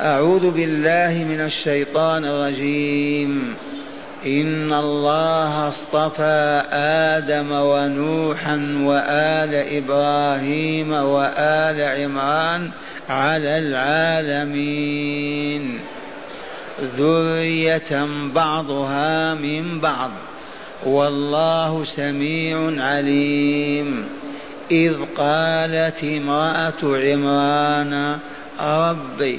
أعوذ بالله من الشيطان الرجيم. إن الله اصطفى آدم ونوحا وآل إبراهيم وآل عمران على العالمين. ذرية بعضها من بعض. والله سميع عليم. إذ قالت امرأة عمران ربي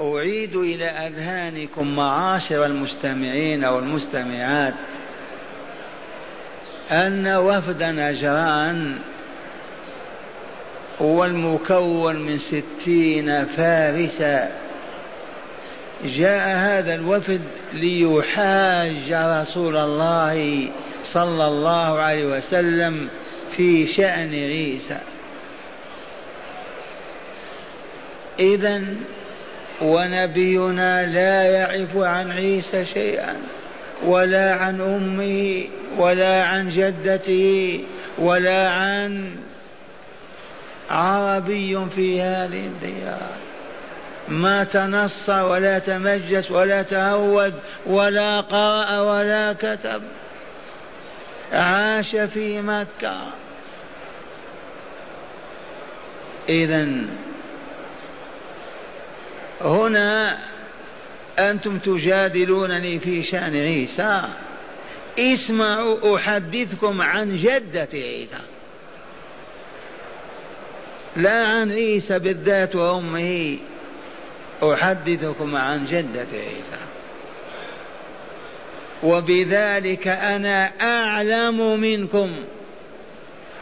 أعيد إلى أذهانكم معاشر المستمعين والمستمعات أن وفد نجران هو المكون من ستين فارسا. جاء هذا الوفد ليحاج رسول الله صلى الله عليه وسلم في شأن عيسى. إذا ونبينا لا يعرف عن عيسى شيئا ولا عن أمه ولا عن جدته ولا عن عربي في هذه الديار. ما تنص ولا تمجس ولا تهود ولا قرأ ولا كتب. عاش في مكة. إذا هنا أنتم تجادلونني في شأن عيسى. اسمعوا أحدثكم عن جدة عيسى. لا عن عيسى بالذات وأمه أحدثكم عن جدة عيسى. وبذلك أنا أعلم منكم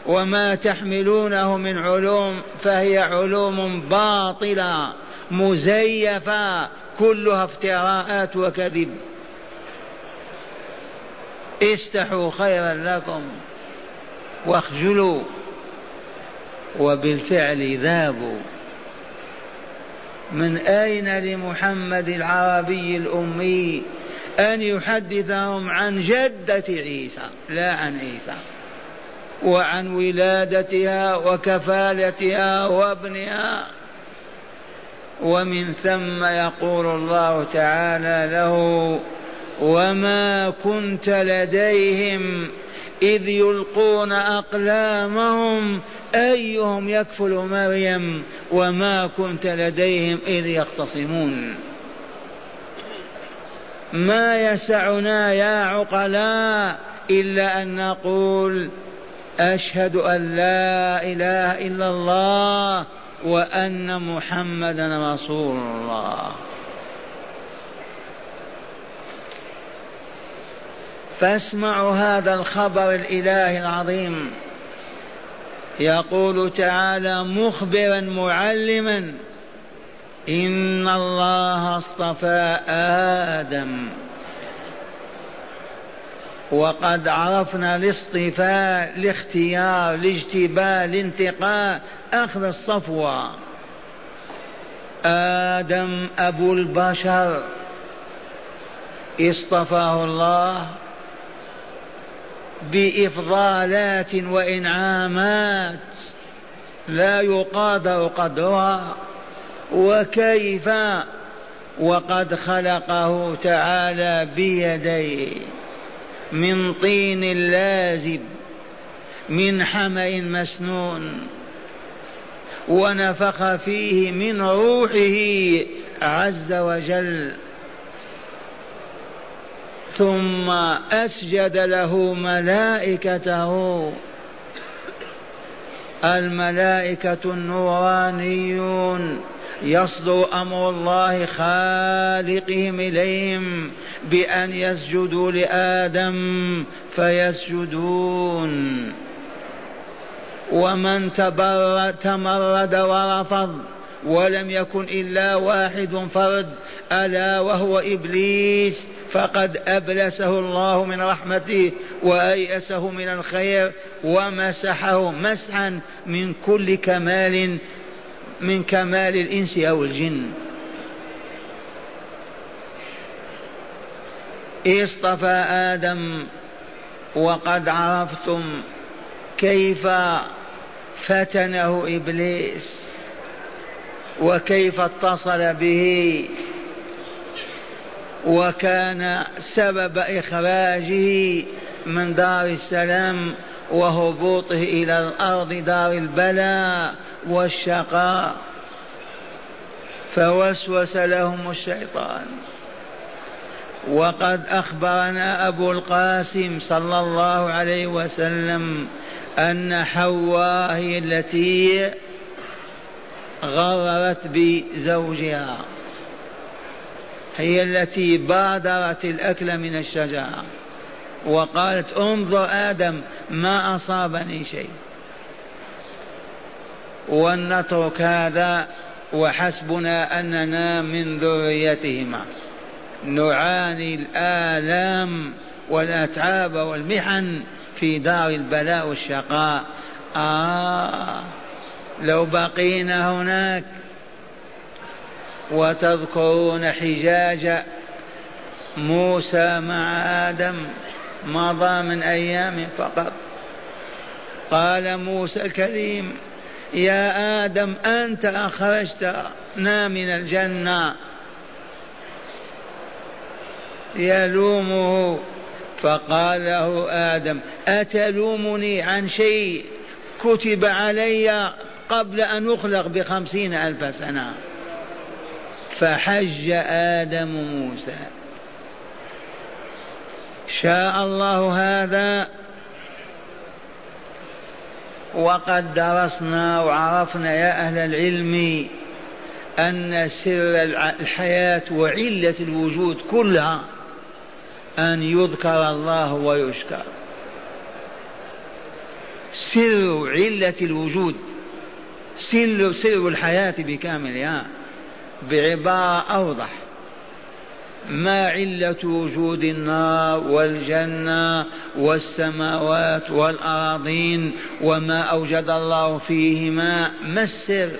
وما تحملونه من علوم فهي علوم باطلة. مزيفة كلها افتراءات وكذب. استحوا خيرا لكم واخجلوا وبالفعل ذابوا. من أين لمحمد العربي الأمي أن يحدثهم عن جدة عيسى؟ لا عن عيسى. وعن ولادتها وكفالتها وابنها. ومن ثم يقول الله تعالى له وما كنت لديهم إذ يلقون أقلامهم أيهم يكفل مريم؟ وما كنت لديهم إذ يختصمون؟ ما يسعنا يا عقلاء إلا أن نقول أشهد أن لا إله إلا الله وأن محمدا رسول الله. فاسمعوا هذا الخبر الإله العظيم. يقول تعالى مخبرا معلما. إن الله اصطفى آدم. وقد عرفنا الاصطفاء الاختيار الاجتباء الانتقاء أخذ الصفوة. آدم أبو البشر. اصطفاه الله بإفضالات وإنعامات. لا يقادر قدرها. وكيف؟ وقد خلقه تعالى بيديه. من طين لازب من حمأ مسنون ونفخ فيه من روحه عز وجل. ثم أسجد له ملائكته. الملائكة النورانيون. يصدر أمر الله خالقهم إليهم بأن يسجدوا لآدم فيسجدون. ومن تمرد ورفض ولم يكن إلا واحد فرد ألا وهو إبليس فقد أبلسه الله من رحمته وايسه من الخير ومسحه مسحا من كل كمال من كمال الإنس أو الجن. اصطفى آدم وقد عرفتم كيف فتنه إبليس وكيف اتصل به وكان سبب إخراجه من دار السلام وهبوطه إلى الأرض دار البلاء والشقاء. فوسوس لهم الشيطان. وقد أخبرنا أبو القاسم صلى الله عليه وسلم أن حواء هي التي غررت بزوجها. هي التي بادرت الأكل من الشجره وقالت انظر آدم ما أصابني شيء. ولنترك هذا وحسبنا أننا من ذريتهما. نعاني الآلام والأتعاب والمحن في دار البلاء والشقاء. آه لو بقينا هناك وتذكرون حجاج موسى مع آدم مضى من أيام فقط. قال موسى الكريم يا آدم أنت أخرجتنا من الجنة. يلومه. فقال له آدم أتلومني عن شيء كتب علي قبل أن أخلق بخمسين ألف سنة؟ فحج آدم موسى. شاء الله هذا وقد درسنا وعرفنا يا أهل العلم أن سر الحياة وعلة الوجود كلها أن يذكر الله ويشكر. سر علة الوجود سر سر الحياة بكاملها بعبارة أوضح. ما علة وجود النار والجنة والسماوات والأراضين وما أوجد الله فيهما ما السر؟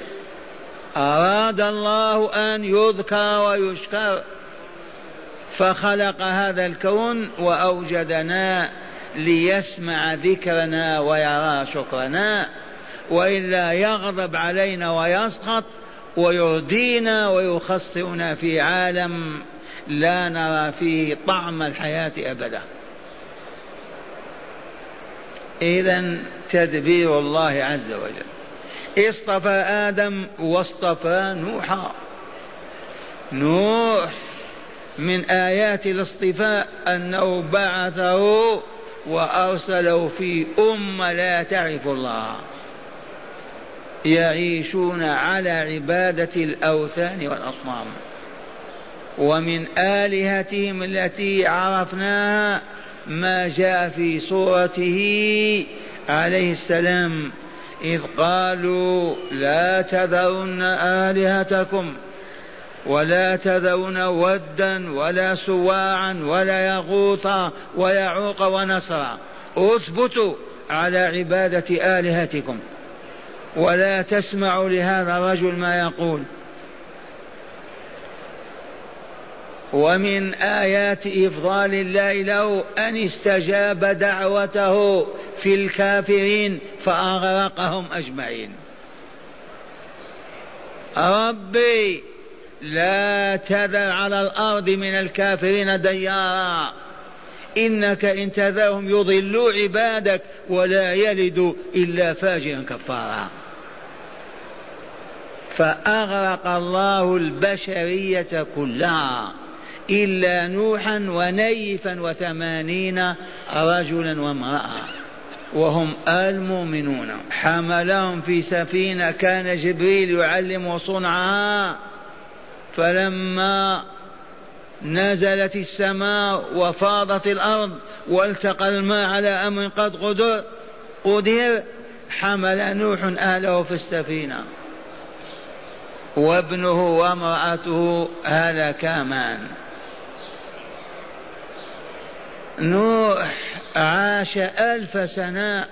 أراد الله أن يذكر ويشكر. فخلق هذا الكون وأوجدنا ليسمع ذكرنا ويرى شكرنا. وإلا يغضب علينا ويسخط ويردينا ويخسرنا في عالم لا نرى فيه طعم الحياة أبدا. إذا تدبير الله عز وجل. اصطفى آدم واصطفى نوحا نوح من آيات الاصطفاء أنه بعثه وأرسله في أمة لا تعرف الله. يعيشون على عبادة الأوثان والأصنام. ومن آلهتهم التي عرفناها ما جاء في صورته عليه السلام إذ قالوا لا تذرن آلهتكم ولا تذرن ودا ولا سواعا ولا يغوث ويعوق ونصرا اثبتوا على عبادة آلهتكم ولا تسمع لهذا الرجل ما يقول. ومن آيات إفضال الله له أن استجاب دعوته في الكافرين فأغرقهم أجمعين. ربي لا تذر على الأرض من الكافرين ديارا. إنك إن تذرهم يضلوا عبادك ولا يلدوا إلا فاجرا كفارا. فأغرق الله البشرية كلها. إلا نوحا ونيفا وثمانين رجلا وامرأة. وهم المؤمنون. حملهم في سفينة كان جبريل يعلم صنعها فلما نزلت السماء وفاضت الأرض والتقى الماء على أمر قد قدر قدر حمل نوح أهله في السفينة. وابنه وامرأته هلكا معا نوح عاش ألف سنة.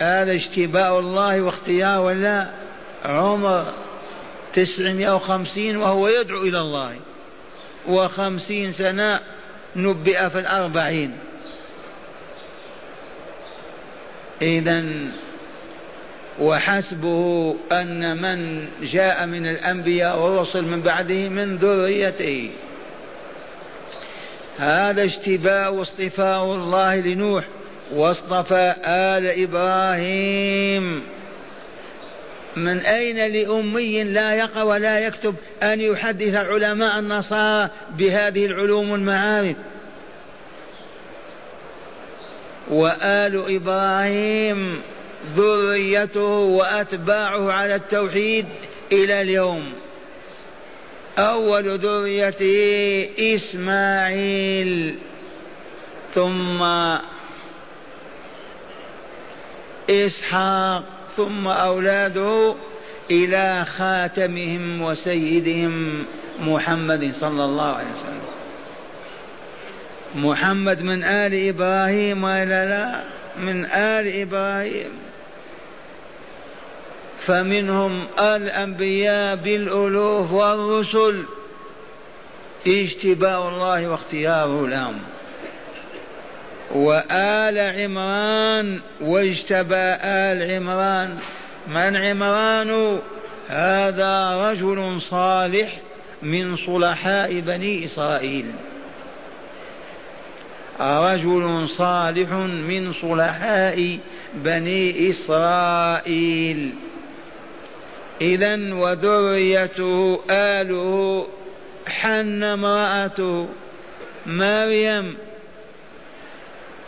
هذا اجتباء الله واختيار ولا؟ عمر تسعمائة وخمسين وهو يدعو إلى الله. وخمسين سنة نبئ في الأربعين. إذا وحسبه أن من جاء من الأنبياء والرسل من بعده من ذريته. هذا اجتباء واصطفاء الله لنوح واصطفى آل إبراهيم. من أين لأمي لا يقرأ ولا يكتب أن يحدث علماء النصارى بهذه العلوم والمعارف؟ وآل إبراهيم ذريته وأتباعه على التوحيد إلى اليوم. أول ذريته إسماعيل. ثم إسحاق. ثم أولاده إلى خاتمهم وسيدهم محمد صلى الله عليه وسلم. محمد من آل إبراهيم وإلا لا من آل إبراهيم. فمنهم الأنبياء بالألوف والرسل. اجتباء الله واختياره لهم وآل عمران واجتبى آل عمران. من عمران؟ هذا رجل صالح من صلحاء بني إسرائيل. رجل صالح من صلحاء بني إسرائيل. إذا وذريته آله حن امرأته مريم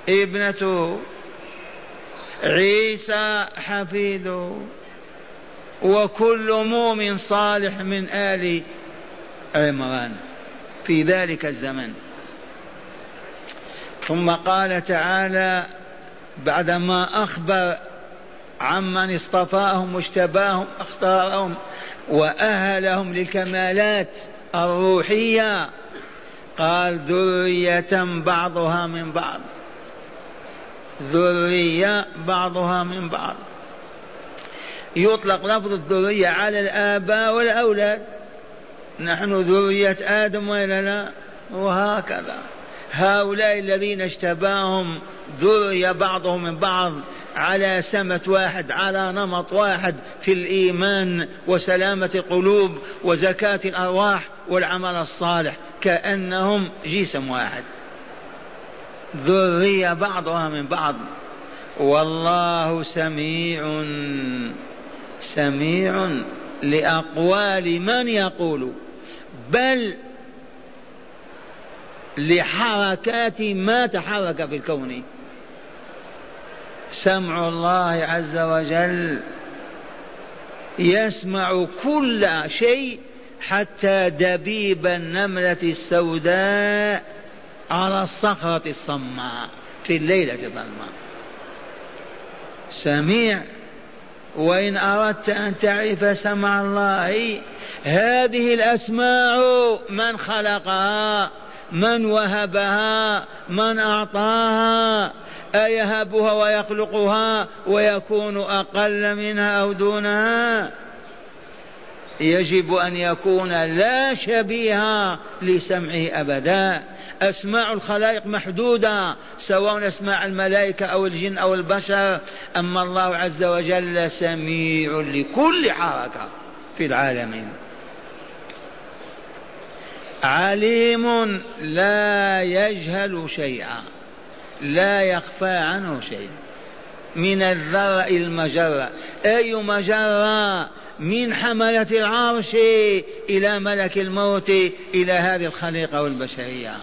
ابنته عيسى حفيده وكل مؤمن صالح من آل عمران في ذلك الزمن. ثم قال تعالى بعدما أخبر عمن اصطفاهم واجتباهم اختارهم وأهلهم للكمالات الروحية. قال ذرية بعضها من بعض. ذرية بعضها من بعض. يطلق لفظ الذرية على الآباء والأولاد. نحن ذرية آدم وإلا لا؟ وهكذا. هؤلاء الذين اشتباهم ذري بعضهم من بعض على سمت واحد على نمط واحد في الإيمان وسلامة القلوب وزكاة الأرواح والعمل الصالح كأنهم جسم واحد. ذرية بعضها من بعض. والله سميع سميع لأقوال من يقول بل لحركات ما تحرك في الكون. سمع الله عز وجل يسمع كل شيء حتى دبيب النملة السوداء على الصخرة الصماء في الليلة الظلماء. سميع وإن أردت أن تعرف سمع الله هذه الأسماع من خلقها. من وهبها من أعطاها أيهبها ويخلقها ويكون أقل منها أو دونها. يجب أن يكون لا شبيه لسمعه أبدا. أسماع الخلائق محدودة سواء أسماع الملائكة أو الجن أو البشر. أما الله عز وجل سميع لكل حركة في العالمين. عليم لا يجهل شيئا لا يخفى عنه شيء. من الذرة إلى المجرة. أي مجرة؟ من حملة العرش إلى ملك الموت إلى هذه الخليقة والبشرية.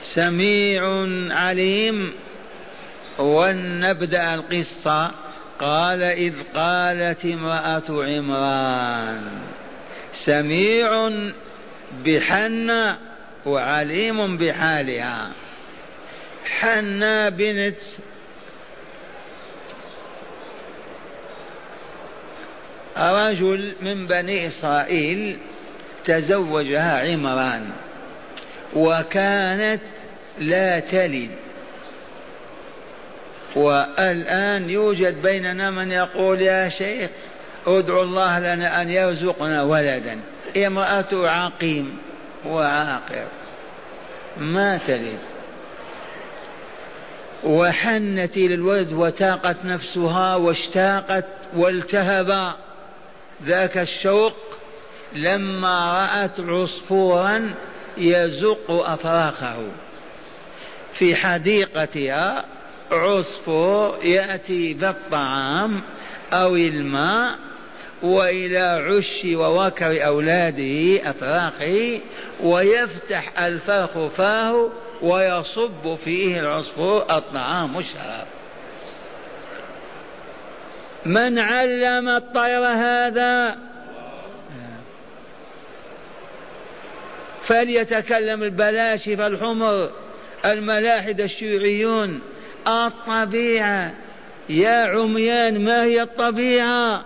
سميع عليم. ولنبدأ القصة. قال إذ قالت امرأة عمران. سميع بحنة وعليم بحالها. حنا بنت رجل من بني إسرائيل تزوجها عمران وكانت لا تلد. والآن يوجد بيننا من يقول يا شيخ ادعو الله لنا أن يرزقنا ولدا. امرأة عقيم وعاقر. ما تلد وحنت إلى الولد وتاقت نفسها واشتاقت والتهب ذاك الشوق لما رأت عصفورا يزق أفراخه. في حديقتها عصفور يأتي بالطعام أو الماء وإلى عش ووكر أولاده أفراخه ويفتح الفرخ فاه ويصب فيه العصفور الطعام والشراب من علم الطير هذا؟ فليتكلم البلاشفة الحمر الملاحدة الشيوعيون. الطبيعة يا عميان ما هي الطبيعة؟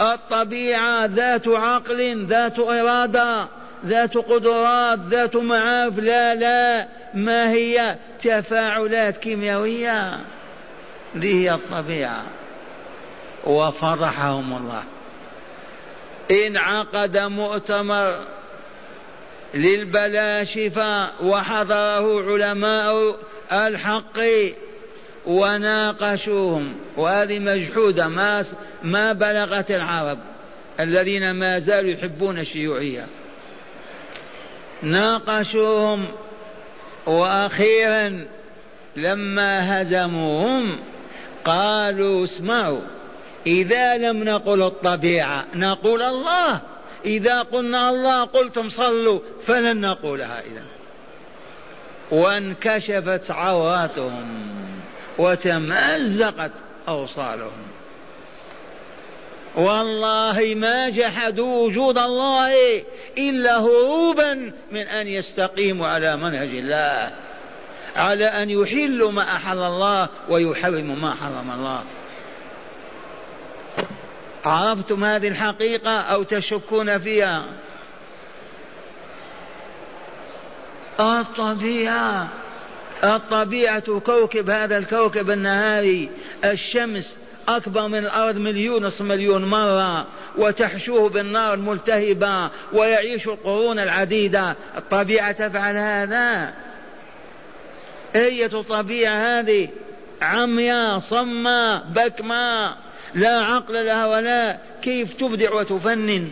الطبيعة ذات عقل ذات إرادة ذات قدرات ذات معارف. لا لا. ما هي؟ تفاعلات كيميائية. ذي هي الطبيعة. وفضحهم الله. انعقد مؤتمر للبلاشفة وحضره علماء الحق وناقشوهم. وهذه مجحودة ما ما بلغت العرب. الذين ما زالوا يحبون الشيوعية. ناقشوهم. وأخيرا لما هزموهم قالوا اسمعوا إذا لم نقل الطبيعة نقول الله. إذا قلنا الله قلتم صلوا فلن نقولها إذا. وانكشفت عوراتهم. وتمزقت أوصالهم. والله ما جحدوا وجود الله إلا هروبا من أن يستقيموا على منهج الله على أن يحلوا ما أحل الله ويحرموا ما حرم الله. عرفتم هذه الحقيقة أو تشكون فيها؟ الطبيعة الطبيعة كوكب هذا الكوكب النهاري الشمس أكبر من الأرض مليون نصف مليون مرة وتحشوه بالنار الملتهبة ويعيش القرون العديدة. الطبيعة تفعل هذا. أية طبيعة هذه؟ عمياء صماء بكماء. لا عقل لها ولا كيف تبدع وتفنن.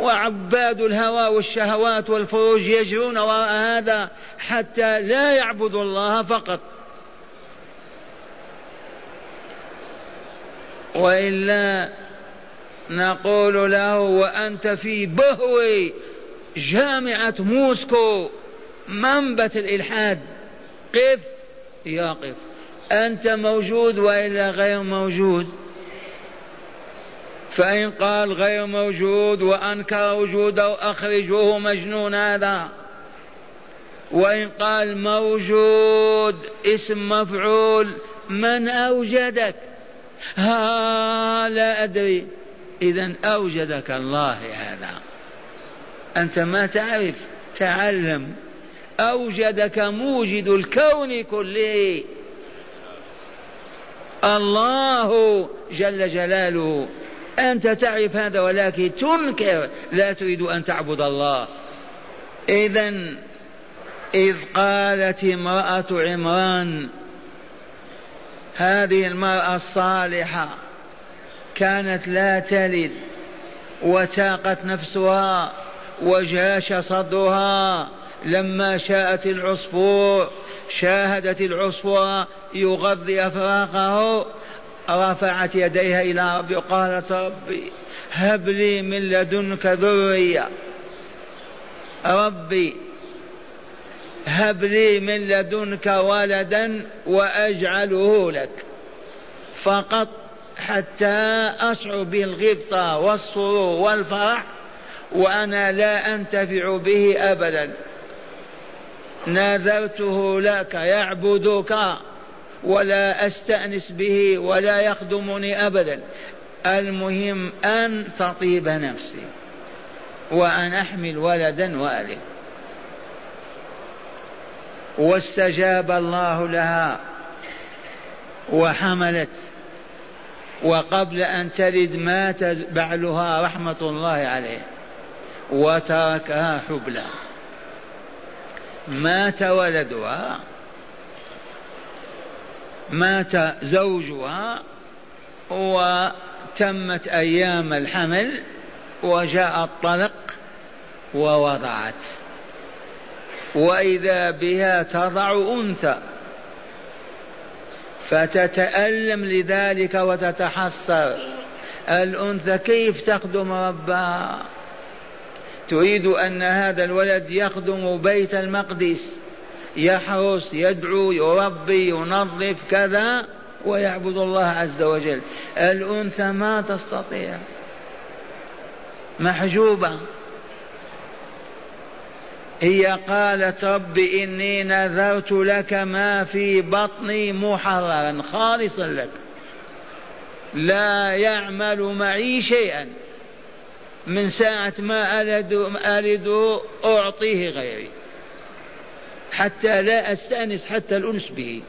وعباد الهوى والشهوات والفروج يجرون وراء هذا حتى لا يعبدوا الله فقط. وإلا نقول له وأنت في بهو جامعة موسكو. منبت الإلحاد. قف يقف أنت موجود وإلا غير موجود؟ فإن قال غير موجود وأنكر وجوده أخرجوه مجنون هذا. وإن قال موجود اسم مفعول من أوجدك؟ ها لا أدري. إذا أوجدك الله هذا. أنت ما تعرف تعلم. أوجدك موجد الكون كله. الله جل جلاله. أنت تعرف هذا ولكن تنكر لا تريد أن تعبد الله. إذا إذ قالت امرأة عمران هذه المرأة الصالحة كانت لا تلد وتاقت نفسها وجاش صدرها. لما شاءت العصفور شاهدت العصفور يغذي أفراقه. رفعت يديها إلى ربي وقالت ربي هب لي من لدنك ذرية. ربي هب لي من لدنك ولدا وأجعله لك. فقط حتى أشعر بالغبطه والسرور والفرح وأنا لا أنتفع به أبدا. نذرته لك يعبدك. ولا أستأنس به ولا يخدمني أبدا. المهم أن تطيب نفسي وأن أحمل ولدا والد واستجاب الله لها وحملت. وقبل أن تلد مات بعلها رحمة الله عليه. وتركها حبلى مات ولدها مات زوجها وتمت أيام الحمل وجاء الطلق ووضعت. وإذا بها تضع أنثى. فتتألم لذلك وتتحسر الأنثى كيف تخدم ربها؟ تريد أن هذا الولد يخدم بيت المقدس. يحرس يدعو يربي ينظف كذا ويعبد الله عز وجل. الأنثى ما تستطيع. محجوبة. هي قالت رب إني نذرت لك ما في بطني محررا خالصا لك. لا يعمل معي شيئا. من ساعة ما ألد, أعطيه غيري. حتى لا أستأنس حتى الأنس به.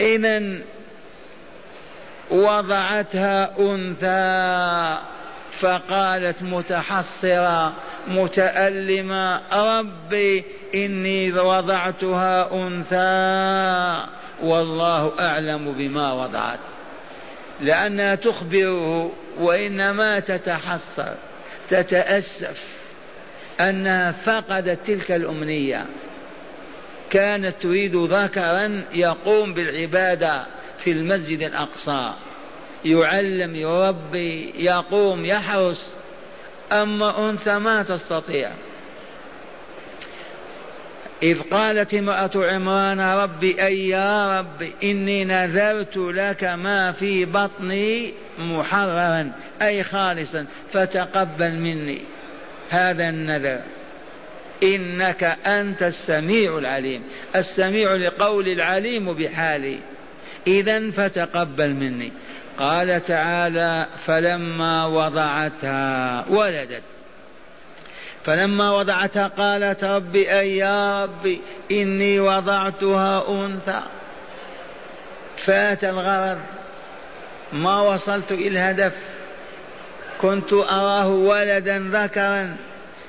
إذا وضعتها أنثى فقالت متحصرة متألمة ربي إني وضعتها أنثى والله أعلم بما وضعت. لأنها تخبره وإنما تتحسر تتأسف. أنها فقدت تلك الأمنية. كانت تريد ذكرا يقوم بالعبادة في المسجد الأقصى. يعلم يربي يقوم يحرس. أما أنثى ما تستطيع. إذ قالت امرأة عمران ربي أي يا ربي إني نذرت لك ما في بطني محررا أي خالصا فتقبل مني. هذا النذر. إنك أنت السميع العليم. السميع لقول العليم بحالي. إذا فتقبل مني. قال تعالى فلما وضعتها ولدت. فلما وضعتها قالت رب أي يا ربي إني وضعتها أنثى. فات الغرض. ما وصلت إلى الهدف كنت أراه ولدا ذكرا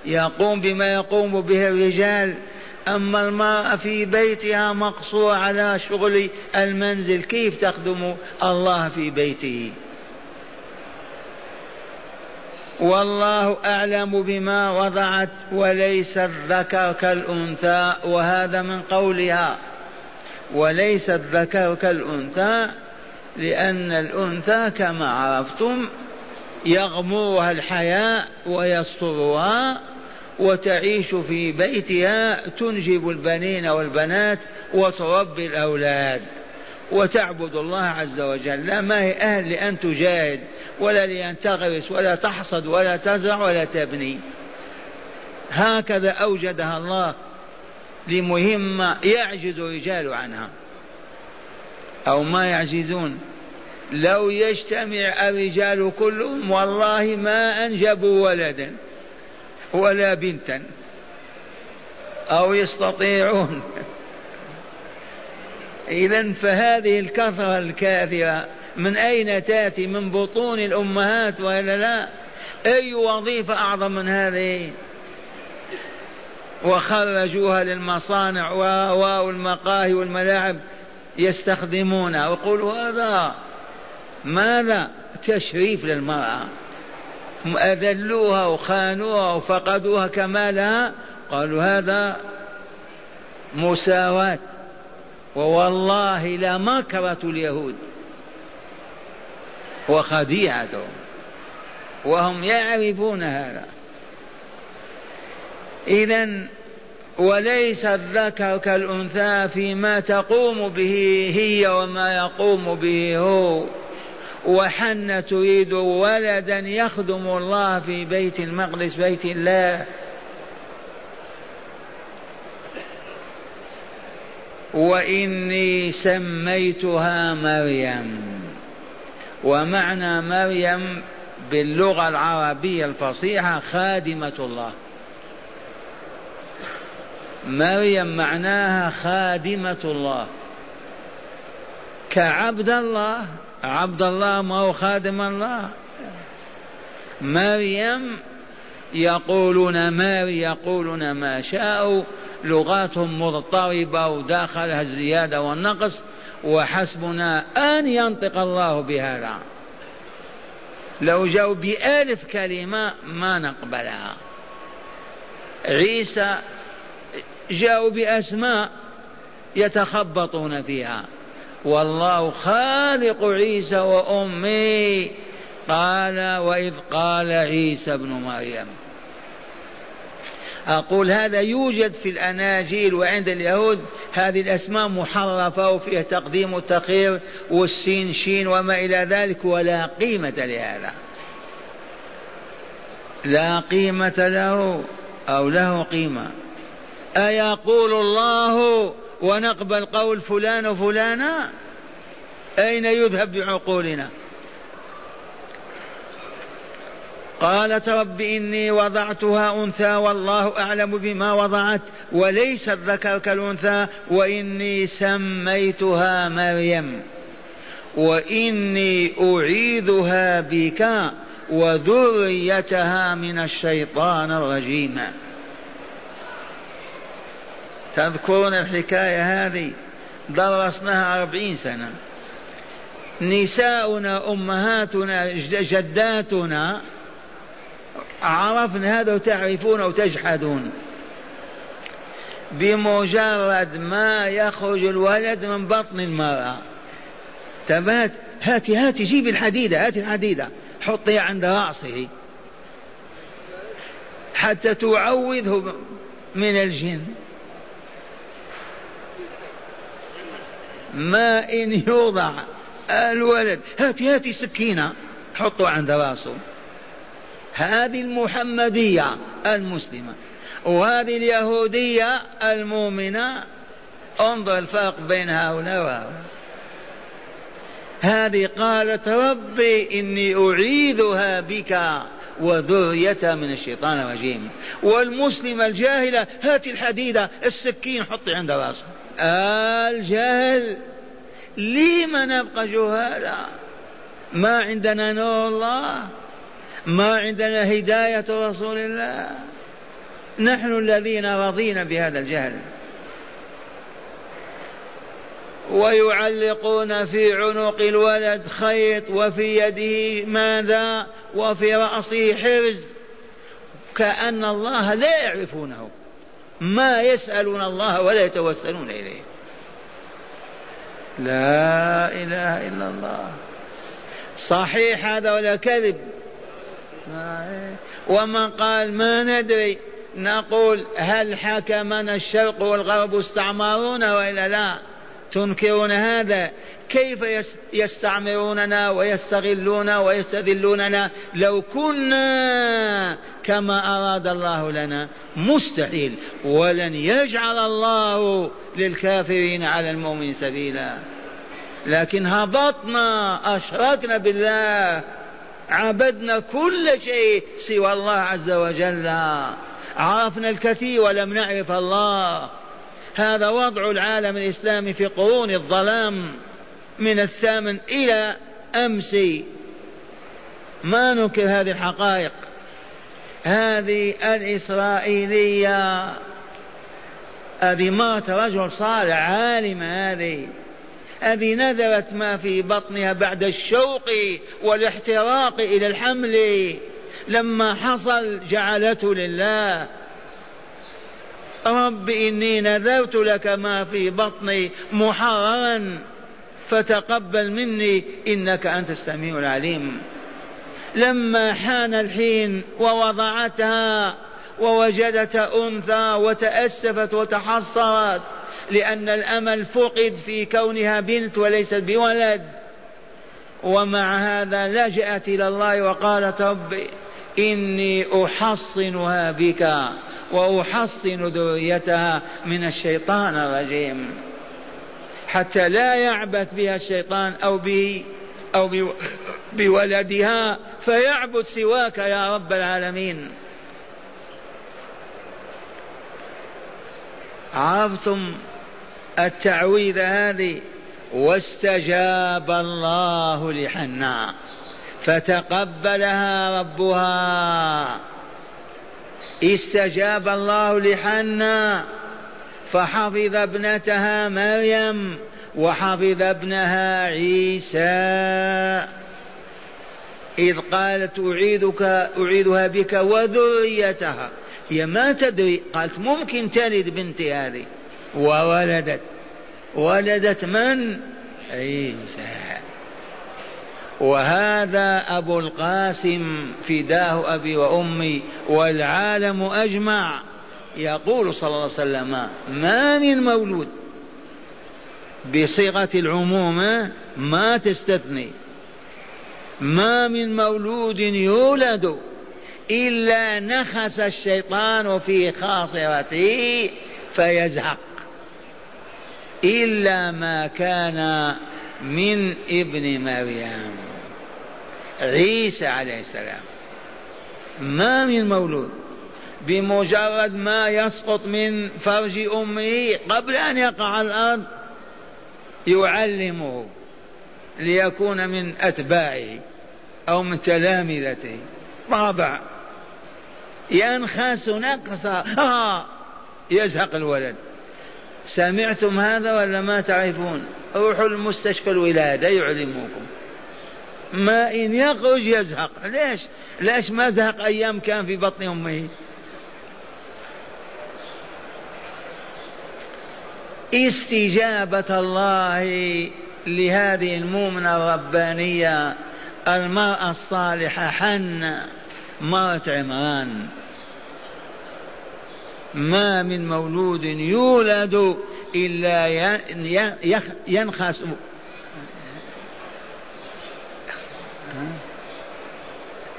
يقوم بما يقوم به الرجال أما المرأة في بيتها مقصورة على شغل المنزل كيف تخدم الله في بيته؟ والله أعلم بما وضعت وليس الذكر كالأنثى وهذا من قولها. وليس الذكر كالأنثى لأن الأنثى كما عرفتم يغمرها الحياء ويسترها وتعيش في بيتها تنجب البنين والبنات وتربي الأولاد. وتعبد الله عز وجل. لا ما هي أهل لأن تجاهد ولا لأن تغرس ولا تحصد ولا تزرع ولا تبني. هكذا أوجدها الله لمهمة يعجز الرجال عنها. أو ما يعجزون. لو يجتمع الرجال كلهم والله ما أنجبوا ولدا ولا بنتا. أو يستطيعون. إذا فهذه الكثرة الكاثرة من أين تأتي؟ من بطون الأمهات وإلا لا؟ أي وظيفة أعظم من هذه؟ وخرجوها للمصانع والمقاهي والملاعب يستخدمونها. ويقولوا هذا ماذا؟ تشريف للمرأة. أذلوها وخانوها وفقدوها كمالها قالوا هذا مساواة. ووالله لمكرة اليهود. وخديعتهم. وهم يعرفون هذا. إذا وليس الذكر كالأنثى فيما تقوم به هي وما يقوم به هو. وحن تريد ولدا يخدم الله في بيت المقدس بيت الله. وإني سميتها مريم. ومعنى مريم باللغة العربية الفصيحة خادمة الله. مريم معناها خادمة الله. كعبد الله عبد الله ما هو خادم الله. مريم يقولون ماري يقولون ما شاءوا لغاتهم مضطربة وداخلها الزيادة والنقص وحسبنا أن ينطق الله بهذا. لو جاءوا بألف كلمة ما نقبلها. عيسى جاءوا بأسماء يتخبطون فيها. والله خالق عيسى وأمي. قال وإذ قال عيسى ابن مريم. أقول هذا يوجد في الأناجيل وعند اليهود. هذه الأسماء محرفة وفيها تقديم والتخير والسين شين وما إلى ذلك ولا قيمة لهذا. لا قيمة له أو له قيمة. أيقول الله ونقبل قول فلان وفلانة أين يذهب بعقولنا؟ قالت رب إني وضعتها أنثى والله أعلم بما وضعت وليس الذكر كالأنثى وإني سميتها مريم وإني أعيذها بك وذريتها من الشيطان الرجيم. تذكرون الحكاية هذه؟ درسناها أربعين سنة. نساؤنا أمهاتنا جداتنا عرفنا هذا وتعرفون وتجحدون. بمجرد ما يخرج الولد من بطن المرأة. تبات هاتي هاتي جيبي الحديدة هاتي الحديدة. حطيها عند رأسه. حتى تعوذه من الجن. ما إن يوضع الولد. هاتي هاتي سكينة حطوا عند راسه. هذه المحمدية المسلمة. وهذه اليهودية المؤمنة. انظر الفرق بين هؤلاء وهؤلاء. هذه قالت ربي إني أعيذها بك. وذرية من الشيطان الرجيم. والمسلمة الجاهلة هات الحديدة السكين حطي عند راسه. الجهل لما نبقى جهالا؟ ما عندنا نور الله؟ ما عندنا هداية رسول الله؟ نحن الذين رضينا بهذا الجهل. ويعلقون في عنق الولد خيط وفي يده ماذا؟ وفي رأسه حرز كأن الله لا يعرفونه. ما يسألون الله ولا يتوسلون إليه. لا إله إلا الله. صحيح هذا ولا كذب؟ ومن قال ما ندري نقول هل حكمنا الشرق والغرب استعمرونا وإلا لا؟ تنكرون هذا؟ كيف يستعمروننا ويستغلون ويستذلوننا لو كنا كما أراد الله لنا؟ مستحيل. ولن يجعل الله للكافرين على المؤمن سبيلا. لكن هبطنا أشركنا بالله عبدنا كل شيء سوى الله عز وجل. عرفنا الكثير ولم نعرف الله. هذا وضع العالم الإسلامي في قرون الظلام من الثامن إلى أمس. ما ننكر هذه الحقائق؟ هذه الإسرائيلية. هذه مات رجل صالح عالم هذه. هذه نذرت ما في بطنها بعد الشوق والاحتراق إلى الحمل. لما حصل جعلته لله. رب إني نذرت لك ما في بطني محررا فتقبل مني إنك أنت السميع العليم. لما حان الحين ووضعتها ووجدت أنثى وتأسفت وتحصرت لأن الأمل فقد في كونها بنت وليست بولد. ومع هذا لجأت إلى الله وقالت ربي إني أحصنها بك وأحصن ذريتها من الشيطان الرجيم. حتى لا يعبث بها الشيطان أو به أو بولدها فيعبد سواك يا رب العالمين. عرفتم التعويذ هذه؟ واستجاب الله لحنا فتقبلها ربها. استجاب الله لحنا فحفظ ابنتها مريم وحفظ ابنها عيسى. إذ قالت أعيدك أعيدها بك وذريتها. هي ما تدري قالت ممكن تلد بنتي هذه. وولدت. ولدت من؟ عيسى. وهذا أبو القاسم فداه أبي وأمي والعالم أجمع. يقول صلى الله عليه وسلم ما من مولود بصيغة العموم ما تستثني. ما من مولود يولد إلا نخس الشيطان في خاصرته فيزهق. إلا ما كان من ابن مريم. عيسى عليه السلام. ما من مولود. بمجرد ما يسقط من فرج أمه قبل أن يقع الأرض يعلمه ليكون من أتباعه أو من تلامذته. طابع ينخس نقصا. آه يزهق الولد. سمعتم هذا ولا ما تعرفون؟ روحوا المستشفى الولادة يعلموكم. ما إن يخرج يزهق. ليش؟ ليش ما زهق أيام كان في بطن أمه؟ استجابة الله لهذه المؤمنة الربانية المرأة الصالحة حنة مرة عمران. ما من مولود يولد إلا ينخس.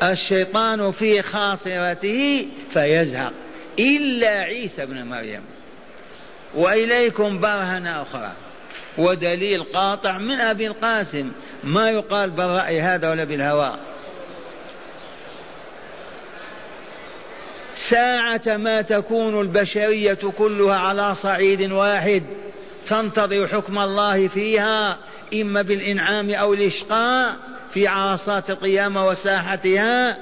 الشيطان في خاصرته فيزهق. إلا عيسى بن مريم. وإليكم برهنة أخرى. ودليل قاطع من أبي القاسم. ما يقال بالرأي هذا ولا بالهوى. ساعة ما تكون البشرية كلها على صعيد واحد تنتظر حكم الله فيها إما بالإنعام أو الإشقاء في عرصات القيامة وساحتها.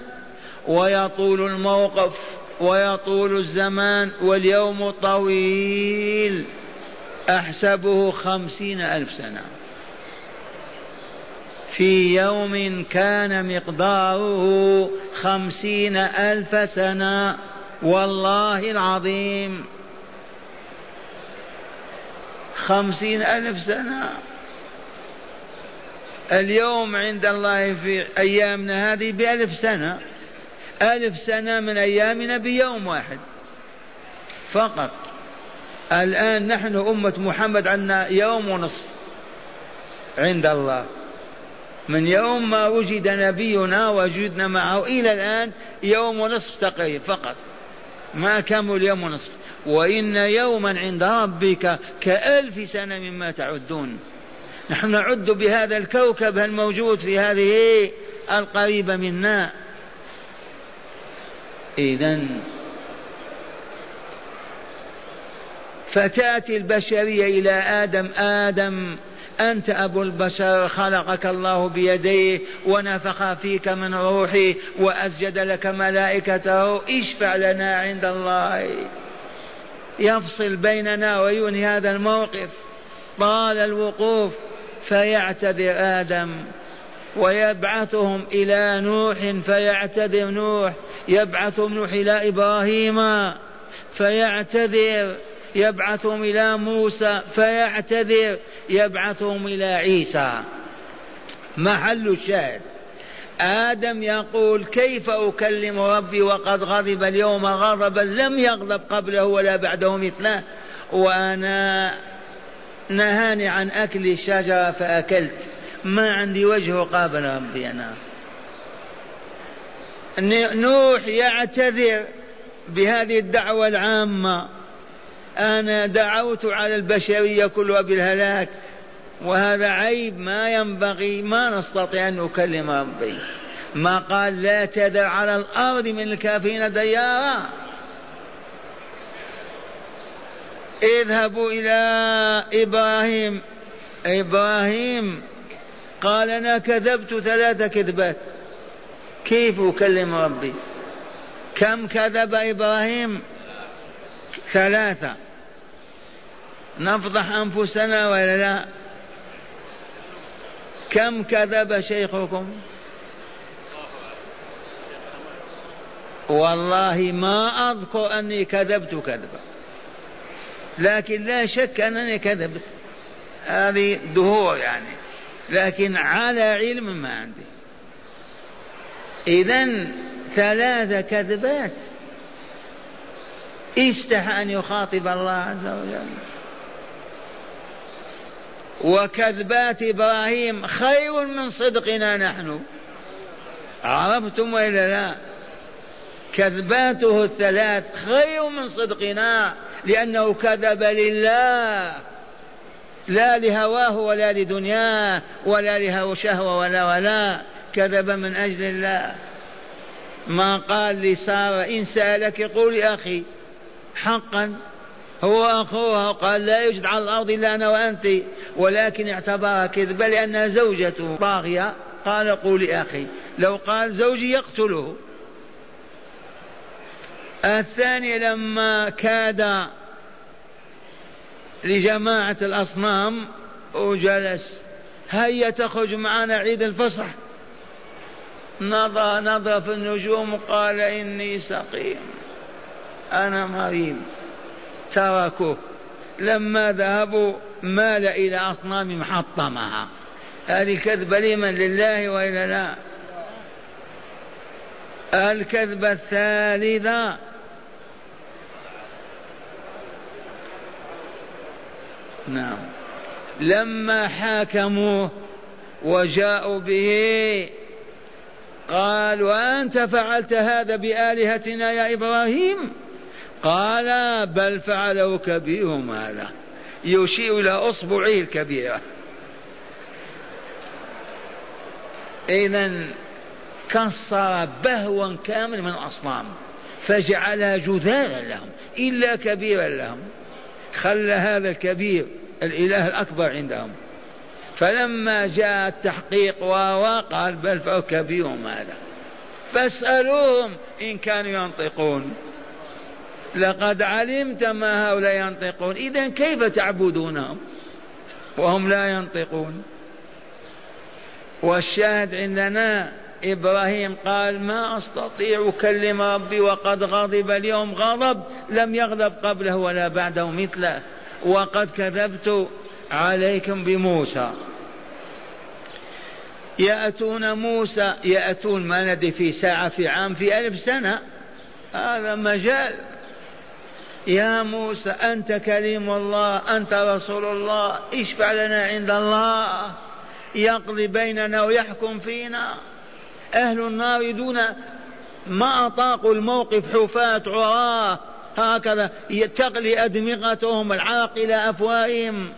ويطول الموقف ويطول الزمان واليوم طويل. أحسبه خمسين ألف سنة. في يوم كان مقداره خمسين ألف سنة. والله العظيم خمسين ألف سنة. اليوم عند الله في أيامنا هذه بألف سنة. ألف سنة من أيامنا بيوم واحد فقط. الآن نحن أمة محمد عندنا يوم ونصف عند الله. من يوم ما وجد نبينا وجدنا معه إلى الآن يوم ونصف تقريبا فقط. ما كمل يوم ونصف. وإن يوما عند ربك كألف سنة مما تعدون. نحن نعد بهذا الكوكب الموجود في هذه القريبة منا. إذا فتأتي البشرية إلى آدم. آدم أنت أبو البشر خلقك الله بيديه ونفخ فيك من روحه وأسجد لك ملائكته اشفع لنا عند الله. يفصل بيننا وينهي هذا الموقف. طال الوقوف فيعتذر آدم. ويبعثهم إلى نوح فيعتذر نوح. يبعثهم نوح إلى إبراهيم فيعتذر. يبعثهم إلى موسى فيعتذر يبعثهم إلى عيسى. محل الشاهد. آدم يقول كيف أكلم ربي وقد غضب اليوم غضبا لم يغضب قبله ولا بعده مثله وأنا نهاني عن أكل الشجرة فأكلت. ما عندي وجه قابل ربي أنا. نوح يعتذر بهذه الدعوة العامة. أنا دعوت على البشرية كلها بالهلاك وهذا عيب ما ينبغي ما نستطيع أن نكلم ربي. ما قال لا تذر على الأرض من الكافرين ديارا. اذهبوا إلى إبراهيم. إبراهيم قال أنا كذبت ثلاث كذبات. كيف أكلم ربي؟ كم كذب إبراهيم؟ ثلاثة. نفضح أنفسنا ولا لا؟ كم كذب شيخكم؟ والله ما أذكر أني كذبت كذبا. لكن لا شك أنني كذبت. هذه دهور يعني. لكن على علم ما عندي. إذا ثلاث كذبات. استحى أن يخاطب الله عز وجل. وكذبات إبراهيم خير من صدقنا نحن. عرفتم وإلا لا؟ كذباته الثلاث خير من صدقنا لأنه كذب لله. لا لهواه ولا لدنياه ولا له شهوة ولا ولا. كذب من أجل الله. ما قال لسارة إن سألك قول أخي. حقا. هو أخوها قال لا يوجد على الأرض إلا أنا وأنت ولكن اعتبرها كذبة لأنها زوجته طاغية قال قولي أخي لو قال زوجي يقتله. الثاني لما كاد لجماعة الأصنام وجلس هيا تخرج معنا عيد الفصح. نظر نظر في النجوم قال إني سقيم. أنا مريض تركوه. لما ذهبوا مال إلى أصنام محطمها. هذه كذبة لمن؟ لله وإلا لا؟ الكذبة الثالثة. نعم. لما حاكموه وجاءوا به قال وأنت فعلت هذا بآلهتنا يا إبراهيم؟ قال بل فعله كبيرهم هذا يشير إلى أصبعه الكبيرة إذا كسر بهوا كامل من أصنام فجعلها جذاذا لهم إلا كبيرا لهم. خلى هذا الكبير الإله الأكبر عندهم. فلما جاء التحقيق قال بل فهو كبيرهم هذا فاسألوهم إن كانوا ينطقون. لقد علمت ما هؤلاء ينطقون. إذا كيف تعبدونهم؟ وهم لا ينطقون. والشاهد عندنا إبراهيم قال ما أستطيع أكلم ربي وقد غضب اليوم غضب لم يغضب قبله ولا بعده مثله. وقد كذبت عليكم بموسى. يأتون موسى يأتون ما ندري في ساعة في عام في ألف سنة. هذا مجال. يا موسى أنت كليم الله أنت رسول الله اشفع لنا عند الله. يقضي بيننا ويحكم فينا. أهل النار دون ما أطاقوا الموقف حفاة عراة. هكذا تغلي أدمغتهم العرق إلى أفواههم.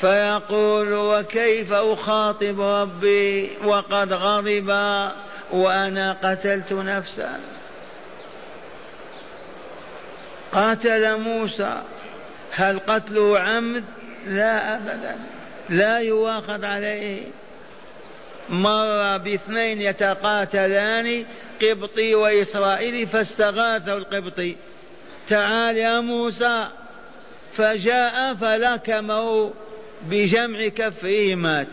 فيقول وكيف أخاطب ربي وقد غضب وأنا قتلت نفسا؟ قاتل موسى هل قتله عمد؟ لا أبدا. لا يواخذ عليه. مر باثنين يتقاتلان قبطي وإسرائيلي فاستغاثه القبطي. تعال يا موسى. فجاء فلكمه بجمع كفه مات.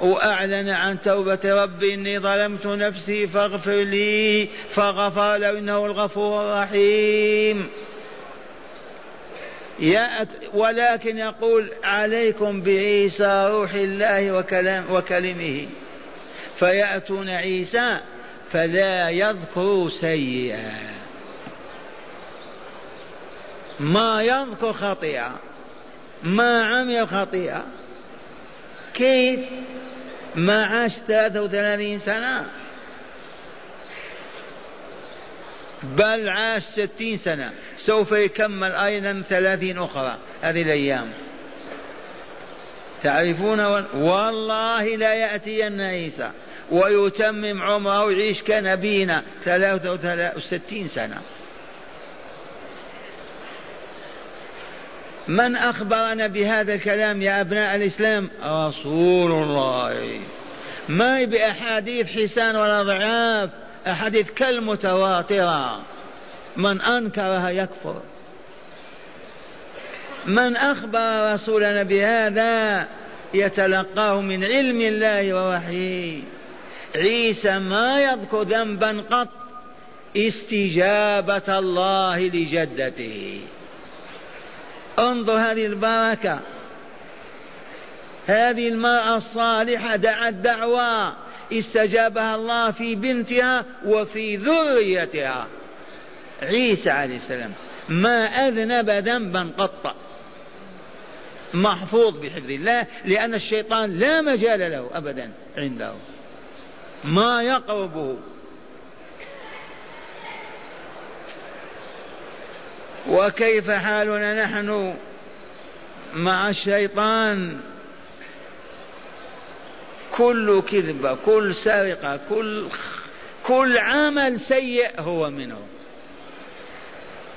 وأعلن عن توبة ربي إني ظلمت نفسي فاغفر لي فغفر له إنه الغفور الرحيم. يأت ولكن يقول عليكم بعيسى روح الله وكلام وكلمه. فيأتون عيسى فلا يذكر سيئا. ما يذكر خطيئة. ما عمل خطيئة. كيف؟ ما عاش 33 سنة. بل عاش ستين سنة. سوف يكمل أيضا ثلاثين أخرى هذه الأيام. تعرفون والله لا يأتين عيسى ويتمم عمره ويعيش كنبينا ثلاثة وستين سنة. من أخبرنا بهذا الكلام يا أبناء الإسلام؟ رسول الله. ما بأحاديث حسان ولا ضعاف؟ أحاديث كالمتواترة. من أنكرها يكفر. من أخبر رسولنا بهذا يتلقاه من علم الله ووحيه. عيسى ما يذكر ذنبا قط. استجابة الله لجدته. انظر هذه البركة. هذه المرأة الصالحة دعت دعوة استجابها الله في بنتها وفي ذريتها. عيسى عليه السلام ما أذنب ذنبا قط. محفوظ بحفظ الله لأن الشيطان لا مجال له أبدا عنده. ما يقربه. وكيف حالنا نحن مع الشيطان؟ كل كذبة كل سرقة كل كل عمل سيء هو منه.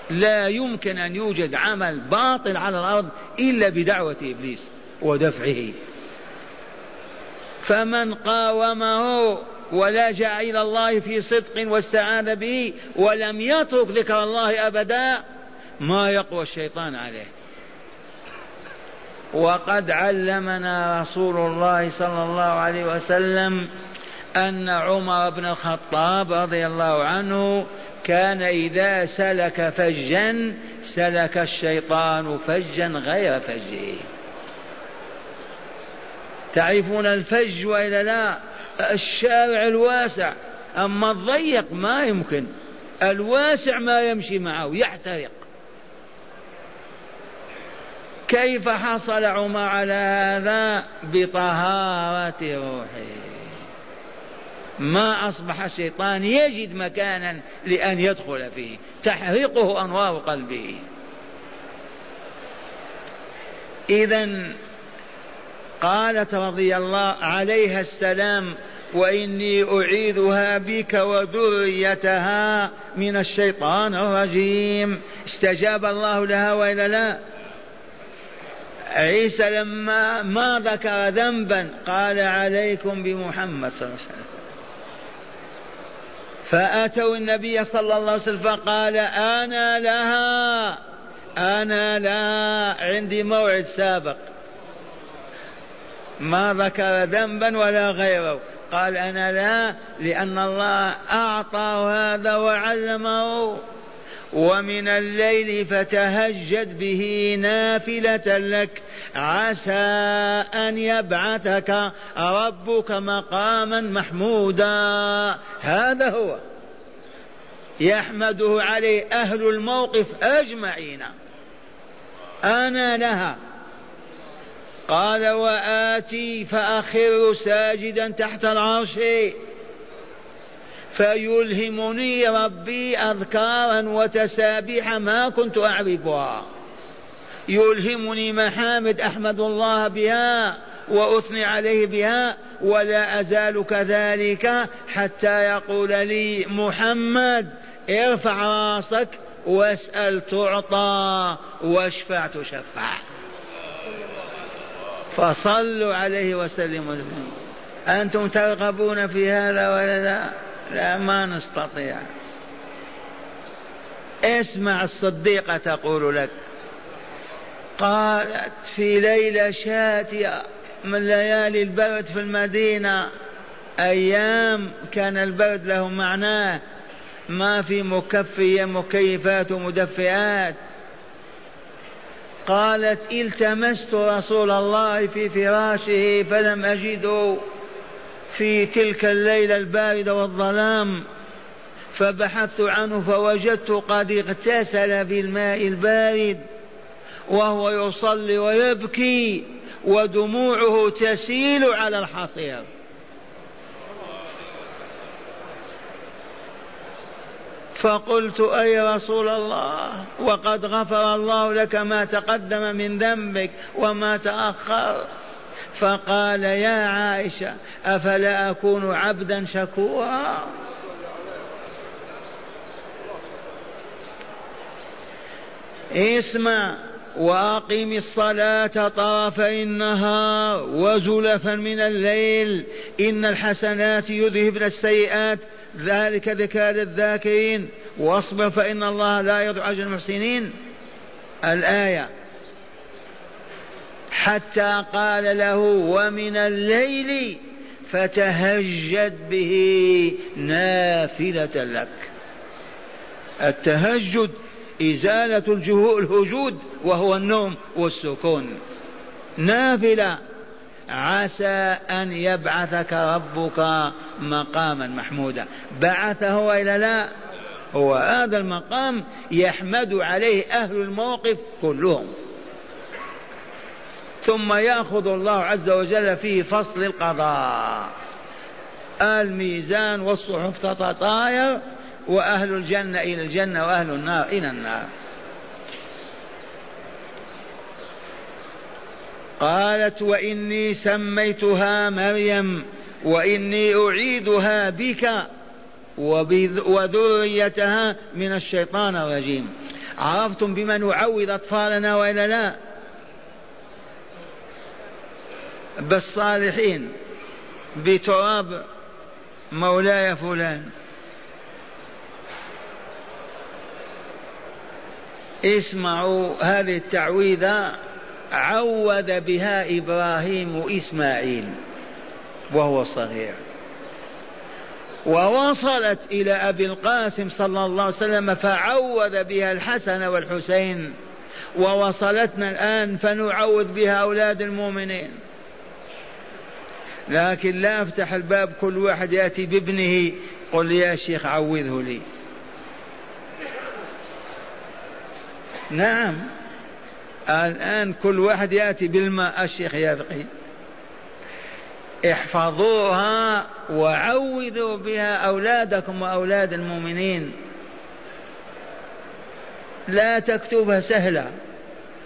لا يمكن أن يوجد عمل باطل على الأرض إلا بدعوة إبليس ودفعه. فمن قاومه ولجأ إلى الله في صدق واستعاذ به ولم يترك ذكر الله أبدا ما يقوى الشيطان عليه. وقد علمنا رسول الله صلى الله عليه وسلم أن عمر بن الخطاب رضي الله عنه كان إذا سلك فجا سلك الشيطان فجا غير فجه. تعرفون الفج وإلا لا؟ الشارع الواسع. أما الضيق ما يمكن. الواسع ما يمشي معه يحترق. كيف حصل عمر على هذا؟ بطهارة روحه. ما أصبح الشيطان يجد مكانا لأن يدخل فيه. تحرقه أنوار قلبه. إذا قالت رضي الله عليها السلام وإني أعيذها بك وذريتها من الشيطان الرجيم. استجاب الله لها وإلا لا؟ عيسى لما ما ذكر ذنبا قال عليكم بمحمد صلى الله عليه وسلم. فأتوا النبي صلى الله عليه وسلم فقال أنا لها أنا لها عندي موعد سابق. ما ذكر ذنبا ولا غيره. قال أنا لا لأن الله أعطاه هذا وعلمه. ومن الليل فتهجد به نافلة لك. عسى أن يبعثك ربك مقاما محمودا. هذا هو. يحمده عليه أهل الموقف أجمعين. أنا لها. قال وآتي فأخر ساجدا تحت العرش. فيلهمني ربي أذكارا وتسابيح ما كنت أعرفها. يلهمني محامد أحمد الله بها وأثني عليه بها ولا أزال كذلك حتى يقول لي محمد ارفع راسك واسأل تعطى واشفع تشفع. فصلوا عليه وسلموا. أنتم ترغبون في هذا ولا لا؟ لا ما نستطيع. اسمع الصديقة تقول لك قالت في ليلة شاتية من ليالي البرد في المدينة أيام كان البرد له معناه ما في مكفية مكيفات ومدفئات. قالت التمست رسول الله في فراشه فلم أجده. في تلك الليلة الباردة والظلام فبحثت عنه فوجدت قد اغتسل بالماء البارد وهو يصلي ويبكي ودموعه تسيل على الحصير. فقلت أي رسول الله وقد غفر الله لك ما تقدم من ذنبك وما تأخر. فقال يا عائشة أفلا أكون عبدا شكورا؟ اسمع وأقم الصلاة طرفي النهار وزلفا من الليل. إن الحسنات يذهبن السيئات ذلك ذكر للذاكرين. واصبر فإن الله لا يضع اجر المحسنين. الآية حتى قال له ومن الليل فتهجد به نافلة لك. التهجد إزالة الهجود وهو النوم والسكون. نافلة عسى أن يبعثك ربك مقاما محمودا. بعثه وإلا لا هو هذا المقام يحمد عليه أهل الموقف كلهم. ثم يأخذ الله عز وجل فيه فصل القضاء. الميزان والصحف تتطاير وأهل الجنة إلى الجنة وأهل النار إلى النار. قالت وإني سميتها مريم وإني أعيدها بك وذريتها من الشيطان الرجيم. عرفتم بما نعوض أطفالنا وإلا لا؟ بالصالحين بتراب مولاي فلان. اسمعوا هذه التعويذة عوذ بها إبراهيم إسماعيل وهو صغير. ووصلت إلى أبي القاسم صلى الله عليه وسلم فعوذ بها الحسن والحسين ووصلتنا الآن فنعوذ بها أولاد المؤمنين. لكن لا أفتح الباب كل واحد يأتي بابنه قل يا شيخ عوذه لي. نعم. الآن كل واحد يأتي بالماء الشيخ يبقي. احفظوها وعوذوا بها أولادكم وأولاد المؤمنين. لا تكتبها سهلة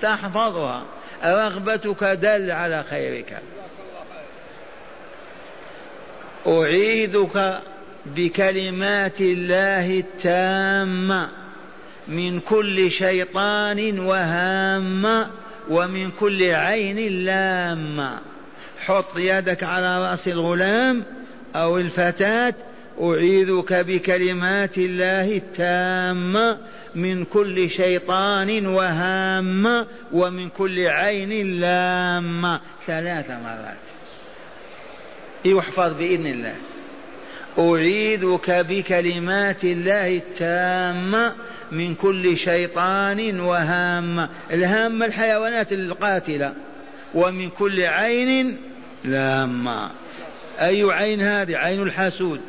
تحفظها. رغبتك دل على خيرك. أعيدك بكلمات الله التامة من كل شيطان وهامة ومن كل عين لامة. حط يدك على رأس الغلام أو الفتاة. أعيذك بكلمات الله التامة من كل شيطان وهامة ومن كل عين لامة. ثلاث مرات. يحفظ بإذن الله. أعيذك بكلمات الله التامة من كل شيطان وهامة. الهامة الحيوانات القاتلة. ومن كل عين لامة. أي عين هذه؟ عين الحسود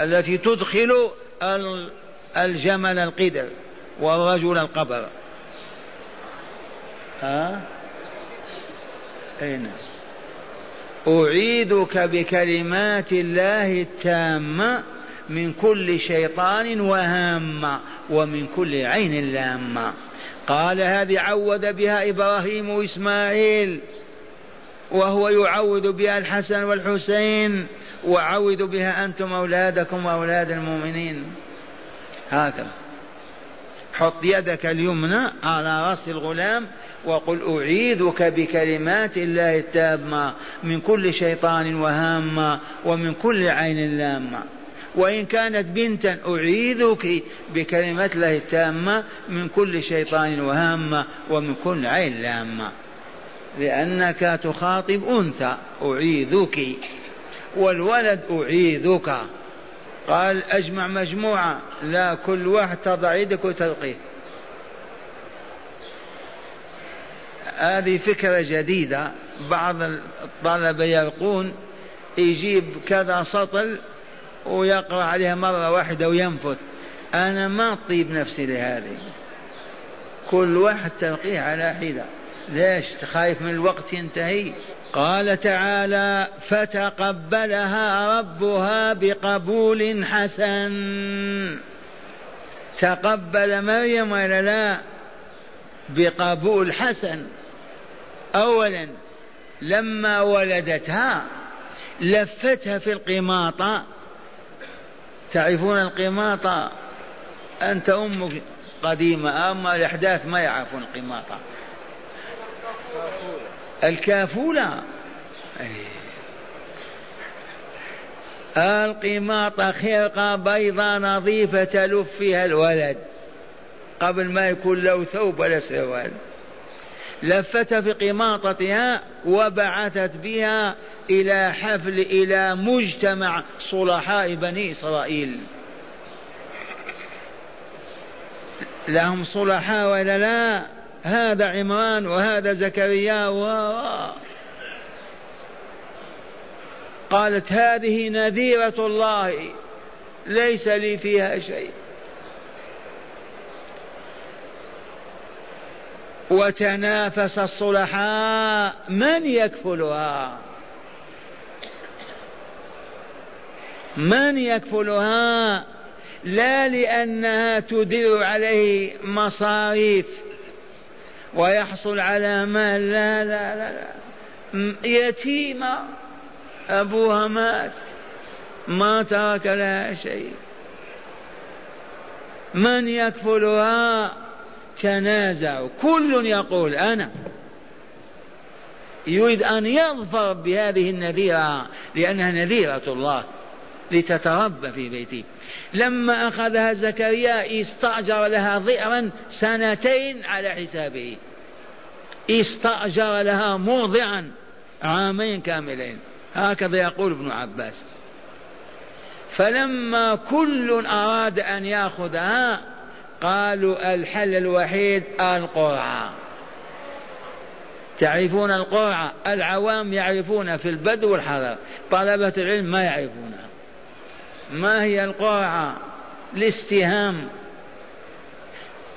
التي تدخل الجمل القدر والرجل القبر. ها؟ أين أعيدك بكلمات الله التامة من كل شيطان وهامة ومن كل عين لامة. قال هذه عوذ بها إبراهيم وإسماعيل وهو يعوذ بها الحسن والحسين وعوذ بها أنتم أولادكم وأولاد المؤمنين. هكذا. حط يدك اليمنى على رأس الغلام وقل أعيذك بكلمات الله التامة من كل شيطان وهامة ومن كل عين لامة. وإن كانت بنتا أعيذك بكلمة الله التامة من كل شيطان وهامة ومن كل عين لامة. لأنك تخاطب أنثى أعيذك. والولد أعيذك. قال أجمع مجموعة لا كل واحد تضع يدك وتلقيه. هذه فكرة جديدة. بعض الطلبة يلقون يجيب كذا سطل ويقرأ عليها مرة واحدة وينفث. أنا ما أطيب نفسي لهذه. كل واحد تلقيه على حدة. ليش؟ خايف من الوقت ينتهي. قال تعالى فتقبلها ربها بقبول حسن. تقبل مريم ولا لا؟ بقبول حسن. اولا لما ولدتها لفتها في القماطة تعرفون القماطة أنت أمك قديمة أما الأحداث ما يعرفون القماطة الكافولة. القماطة خرقة بيضاء نظيفة تلف فيها الولد. قبل ما يكون له ثوب ولا سروال لفت في قماطتها وبعثت بها إلى حفل إلى مجتمع صلحاء بني إسرائيل. لهم صلحاء ولا لا؟ هذا عمران وهذا زكريا و قالت هذه نذيرة الله ليس لي فيها شيء. وتنافس الصلحاء من يكفلها؟ من يكفلها؟ لا لأنها تدر عليه مصاريف ويحصل على مال لا لا لا, لا. يتيمه أبوها مات ما ترك لها شيء. من يكفلها؟ تنازعوا كل يقول أنا يريد أن يظفر بهذه النذيرة لأنها نذيرة الله لتتربى في بيته لما أخذها زكريا استأجر لها ضئرا سنتين على حسابه. استأجر لها مرضعا عامين كاملين. هكذا يقول ابن عباس. فلما كل أراد أن يأخذها قالوا الحل الوحيد القرعة. تعرفون القرعة؟ العوام يعرفون في البدو والحضر طلبة العلم ما يعرفونها. ما هي القرعة؟ الاستهام.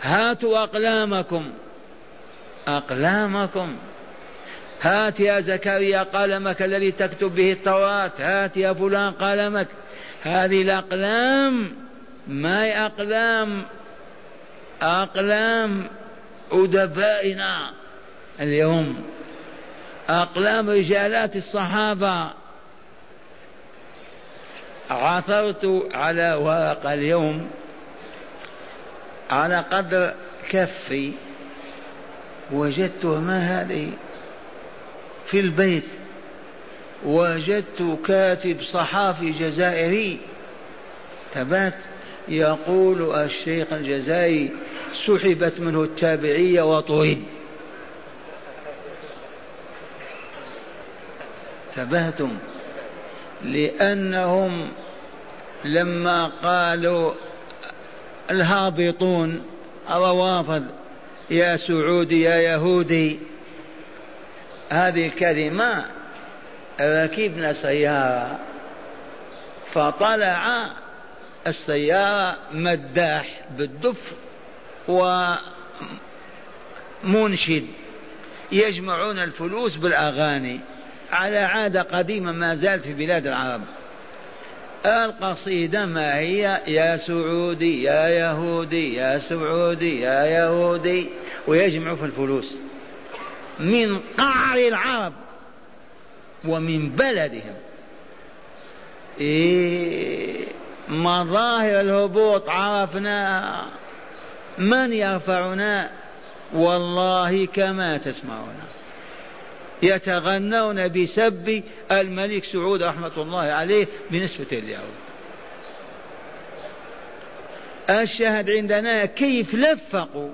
هاتوا أقلامكم. أقلامكم. هات يا زكريا قلمك الذي تكتب به التوراة. هات يا فلان قلمك. هذه الأقلام. ما هي أقلام؟ أقلام أدبائنا اليوم. أقلام رجالات الصحابة. عثرت على ورقة اليوم على قدر كفي وجدتها ما هذه؟ في البيت. وجدت كاتب صحافي جزائري. تبات يقول الشيخ الجزائري سحبت منه التابعية وطرد. انتبهتم؟ لأنهم لما قالوا الهابطون الروافض يا سعودي يا يهودي هذه الكلمة ركبنا سيارة فطلع السيارة مداح بالدف ومنشد. يجمعون الفلوس بالأغاني. على عادة قديمة ما زالت في بلاد العرب. القصيدة ما هي؟ يا سعودي يا يهودي يا سعودي يا يهودي. ويجمع في الفلوس. من قعر العرب ومن بلدهم. إيه. مظاهر الهبوط عرفناها من يرفعنا والله كما تسمعون. يتغنون بسب الملك سعود رحمة الله عليه بنسبة اليهود الشاهد عندنا كيف لفقوا.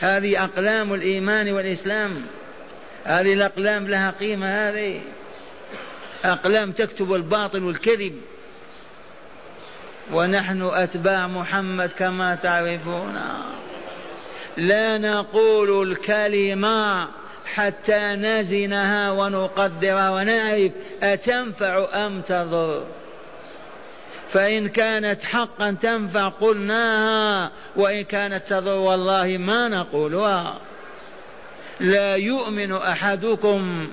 هذه أقلام الإيمان والإسلام. هذه الأقلام لها قيمة هذه. أقلام تكتب الباطل والكذب. ونحن أتباع محمد كما تعرفون. لا نقول الكلمة حتى نزنها ونقدرها ونعرف أتنفع أم تضر. فإن كانت حقا تنفع قلناها وإن كانت تضر والله ما نقولها. لا يؤمن أحدكم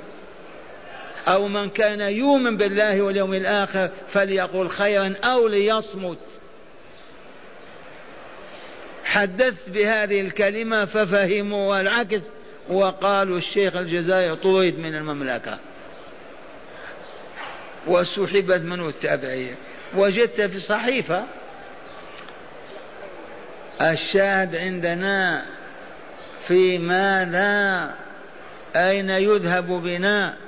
أو من كان يؤمن بالله واليوم الآخر فليقل خيرا أو ليصمت. حدثت بهذه الكلمة ففهموا العكس وقالوا الشيخ الجزائر طرد من المملكة. وسحبت منه التابعية وجدت في صحيفة الشاهد عندنا في ماذا أين يذهب بنا.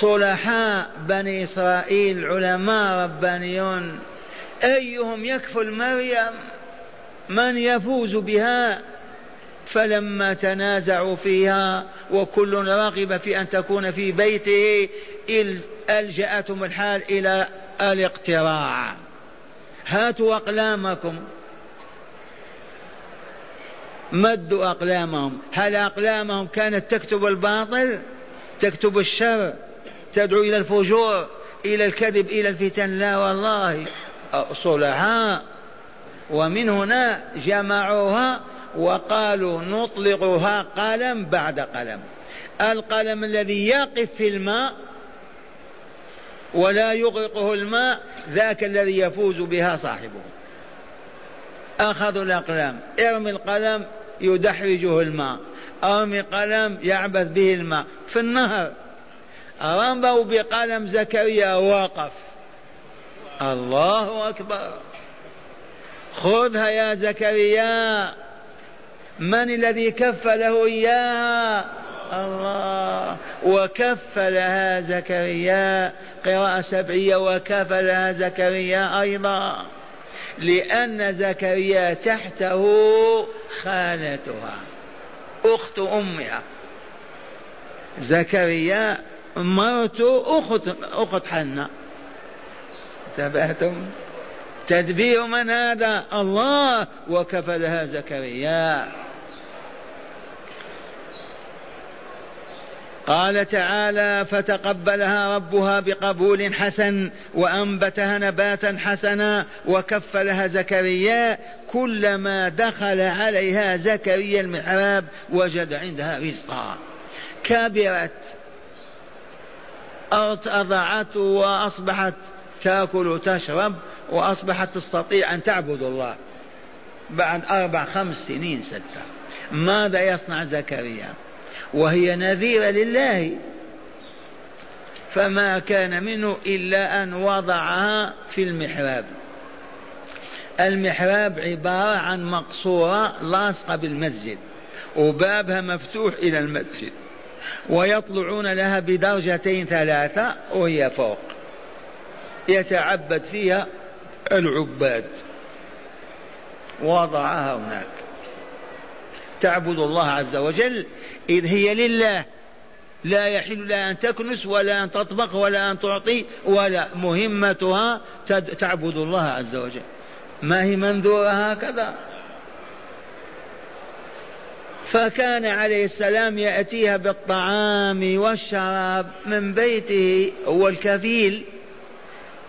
صلحاء بني إسرائيل علماء ربانيون. أيهم يكفل مريم؟ من يفوز بها؟ فلما تنازعوا فيها وكل رغب في أن تكون في بيته ألجأتهم الحال إلى الاقتراع. هاتوا أقلامكم. مدوا أقلامهم. هل أقلامهم كانت تكتب الباطل؟ تكتب الشر. تدعو إلى الفجور إلى الكذب إلى الفتن. لا والله. صلحاء ومن هنا جمعوها وقالوا نطلقها قلم بعد قلم. القلم الذي يقف في الماء ولا يغرقه الماء ذاك الذي يفوز بها صاحبه. أخذوا الأقلام. ارمي القلم يدحرجه الماء. أرمي قلم يعبث به الماء. في النهر. رموا بقلم زكريا وقف الله أكبر. خذها يا زكريا. من الذي كفله إياها؟ الله. وكفلها زكريا. قراءة سبعية. وكفلها زكريا أيضا. لأن زكريا تحته خالتها أخت أمها. زكريا مرت أخت أخت حنة. انتبهتم؟ تدبير من هذا؟ الله وكفلها زكريا. قال تعالى فتقبلها ربها بقبول حسن وأنبتها نباتا حسنا وكفلها زكريا. كلما دخل عليها زكريا المحراب وجد عندها رزقا. كبرت أضعته وأصبحت تأكل وتشرب وأصبحت تستطيع أن تعبد الله. بعد أربع خمس سنين ستة. ماذا يصنع زكريا؟ وهي نذيرة لله. فما كان منه إلا أن وضعها في المحراب. المحراب عبارة عن مقصورة لاصقة بالمسجد وبابها مفتوح إلى المسجد. ويطلعون لها بدرجتين ثلاثة وهي فوق. يتعبد فيها العباد. وضعها هناك. تعبد الله عز وجل. إذ هي لله. لا يحل لها أن تكنس ولا أن تطبخ ولا أن تعطي ولا. مهمتها تعبد الله عز وجل. ما هي منذورة هكذا؟ فكان عليه السلام يأتيها بالطعام والشراب من بيته هو الكفيل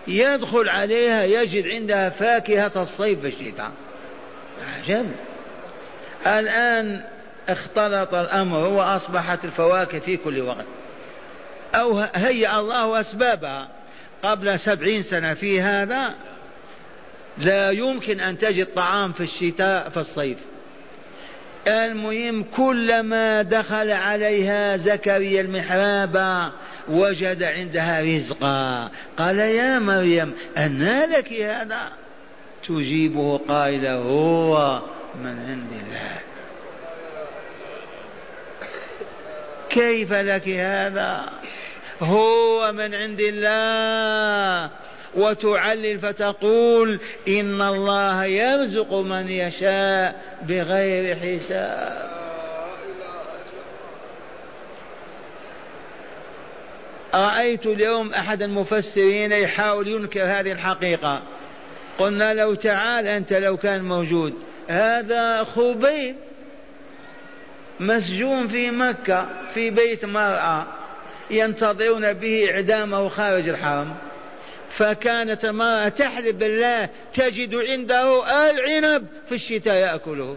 يدخل عليها يجد عندها فاكهة الصيف في الشتاء. عجب. الآن اختلط الأمر وأصبحت الفواكه في كل وقت. أو هيأ الله أسبابها. قبل سبعين سنة في هذا لا يمكن أن تجد طعام في الشتاء في الصيف. المهم كلما دخل عليها زكريا المحراب وجد عندها رزقا. قال يا مريم أنى لك هذا؟ تجيبه قائلا هو من عند الله. كيف لك هذا؟ هو من عند الله. وتعلل فتقول إن الله يرزق من يشاء بغير حساب. رأيت اليوم أحد المفسرين يحاول ينكر هذه الحقيقة. قلنا لو تعال أنت لو كان موجود. هذا خبيب مسجون في مكة في بيت مرأة ينتظرون به إعدامه خارج الحرم. فكانت المرأة تحلف بالله تجد عنده العنب في الشتاء يأكله.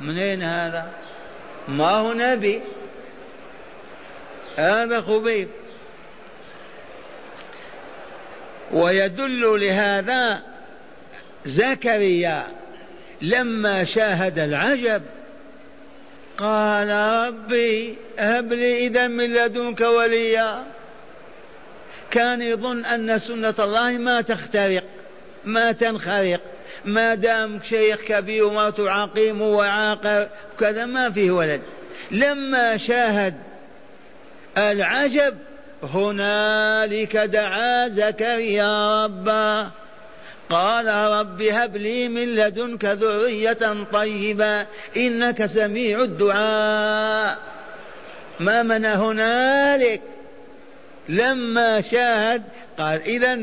منين هذا؟ ما هو نبي. هذا خبيب. ويدل لهذا زكريا لما شاهد العجب. قال ربي هب لي إذا من لدنك وليا. كان يظن أن سنة الله ما تخترق ما تنخرق ما دام شيخ كبير ومرته عقيم وعاقر كذا ما فيه ولد. لما شاهد العجب هنالك دعا زكريا ربه قال رب هب لي من لدنك ذرية طيبة إنك سميع الدعاء. ما من هنالك؟ لما شاهد قال إذا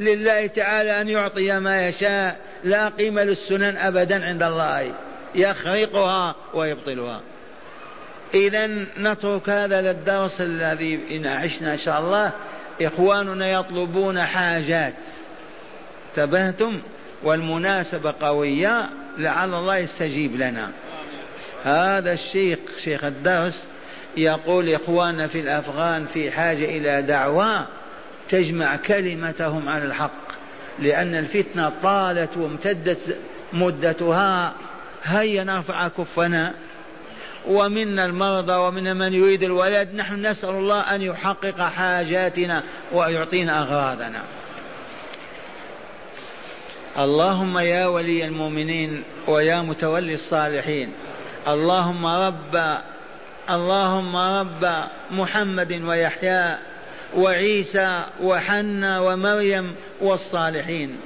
لله تعالى أن يعطي ما يشاء لا قيمة للسنن أبدا عند الله يخرقها ويبطلها. إذا نترك هذا للدرس الذي إن عشنا إن شاء الله. إخواننا يطلبون حاجات. انتبهتم؟ والمناسبة قوية لعل الله يستجيب لنا. هذا الشيخ شيخ الدرس يقول إخواننا في الأفغان في حاجة إلى دعوة تجمع كلمتهم على الحق لأن الفتنة طالت وامتدت مدتها هيا نرفع كفنا ومنا المرضى ومنا من يريد الولد نحن نسأل الله أن يحقق حاجاتنا ويعطينا أغراضنا. اللهم يا ولي المؤمنين ويا متولي الصالحين اللهم رب اللهم رب محمد ويحيى وعيسى وحنا ومريم والصالحين.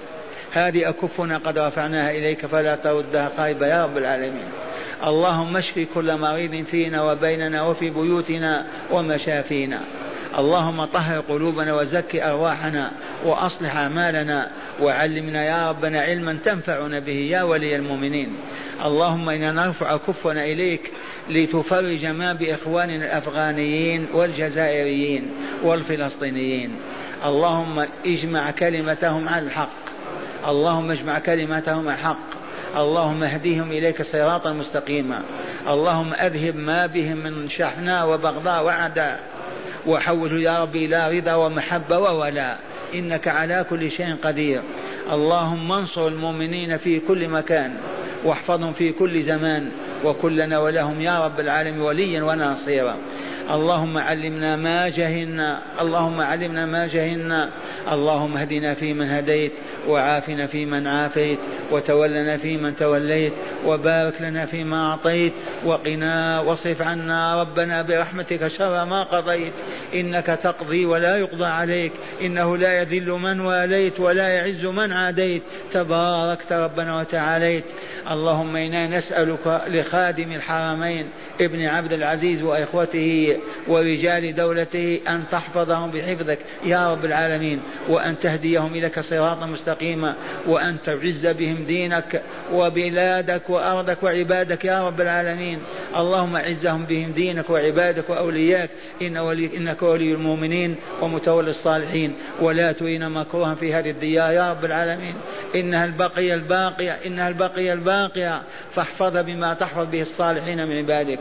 هذه أكفنا قد رفعناها إليك فلا تردها خائبة يا رب العالمين. اللهم اشف كل مريض فينا وبيننا وفي بيوتنا ومشافينا. اللهم طهر قلوبنا وزكي أرواحنا وأصلح أعمالنا. وعلمنا يا ربنا علما تنفعنا به يا ولي المؤمنين. اللهم إنا نرفع كفنا إليك لتفرج ما بإخواننا الأفغانيين والجزائريين والفلسطينيين. اللهم اجمع كلمتهم على الحق. اللهم اجمع كلمتهم على الحق. اللهم اهديهم إليك صراطا مستقيما. اللهم أذهب ما بهم من شحناء وبغضاء وعداء وحوله يا ربي إلى رضا ومحبة وولاء إنك على كل شيء قدير. اللهم انصر المؤمنين في كل مكان. واحفظهم في كل زمان وكلنا ولهم يا رب العالمين وليا وناصيرا. اللهم علمنا ما جهلنا اللهم علمنا ما جهلنا. اللهم اهدنا فيمن هديت وعافنا فيمن عافيت وتولنا فيمن توليت وبارك لنا فيما أعطيت وقنا واصرف عنا ربنا برحمتك شر ما قضيت. إنك تقضي ولا يقضى عليك إنه لا يذل من واليت ولا يعز من عاديت. تباركت ربنا وتعاليت. اللهم إنا نسألك لخادم الحرمين ابن عبد العزيز وإخوته ورجال دولته أن تحفظهم بحفظك يا رب العالمين وأن تهديهم إليك صراطا مستقيما وأن تعز بهم دينك وبلادك وأرضك وعبادك يا رب العالمين. اللهم اعزهم بهم دينك وعبادك وأولياك إن ولي إنك ولي المؤمنين ومتولي الصالحين. ولا ترين مكروها في هذه الديار يا رب العالمين. إنها البقية الباقية إنها البقية الباقية فاحفظ بما تحفظ به الصالحين من عبادك.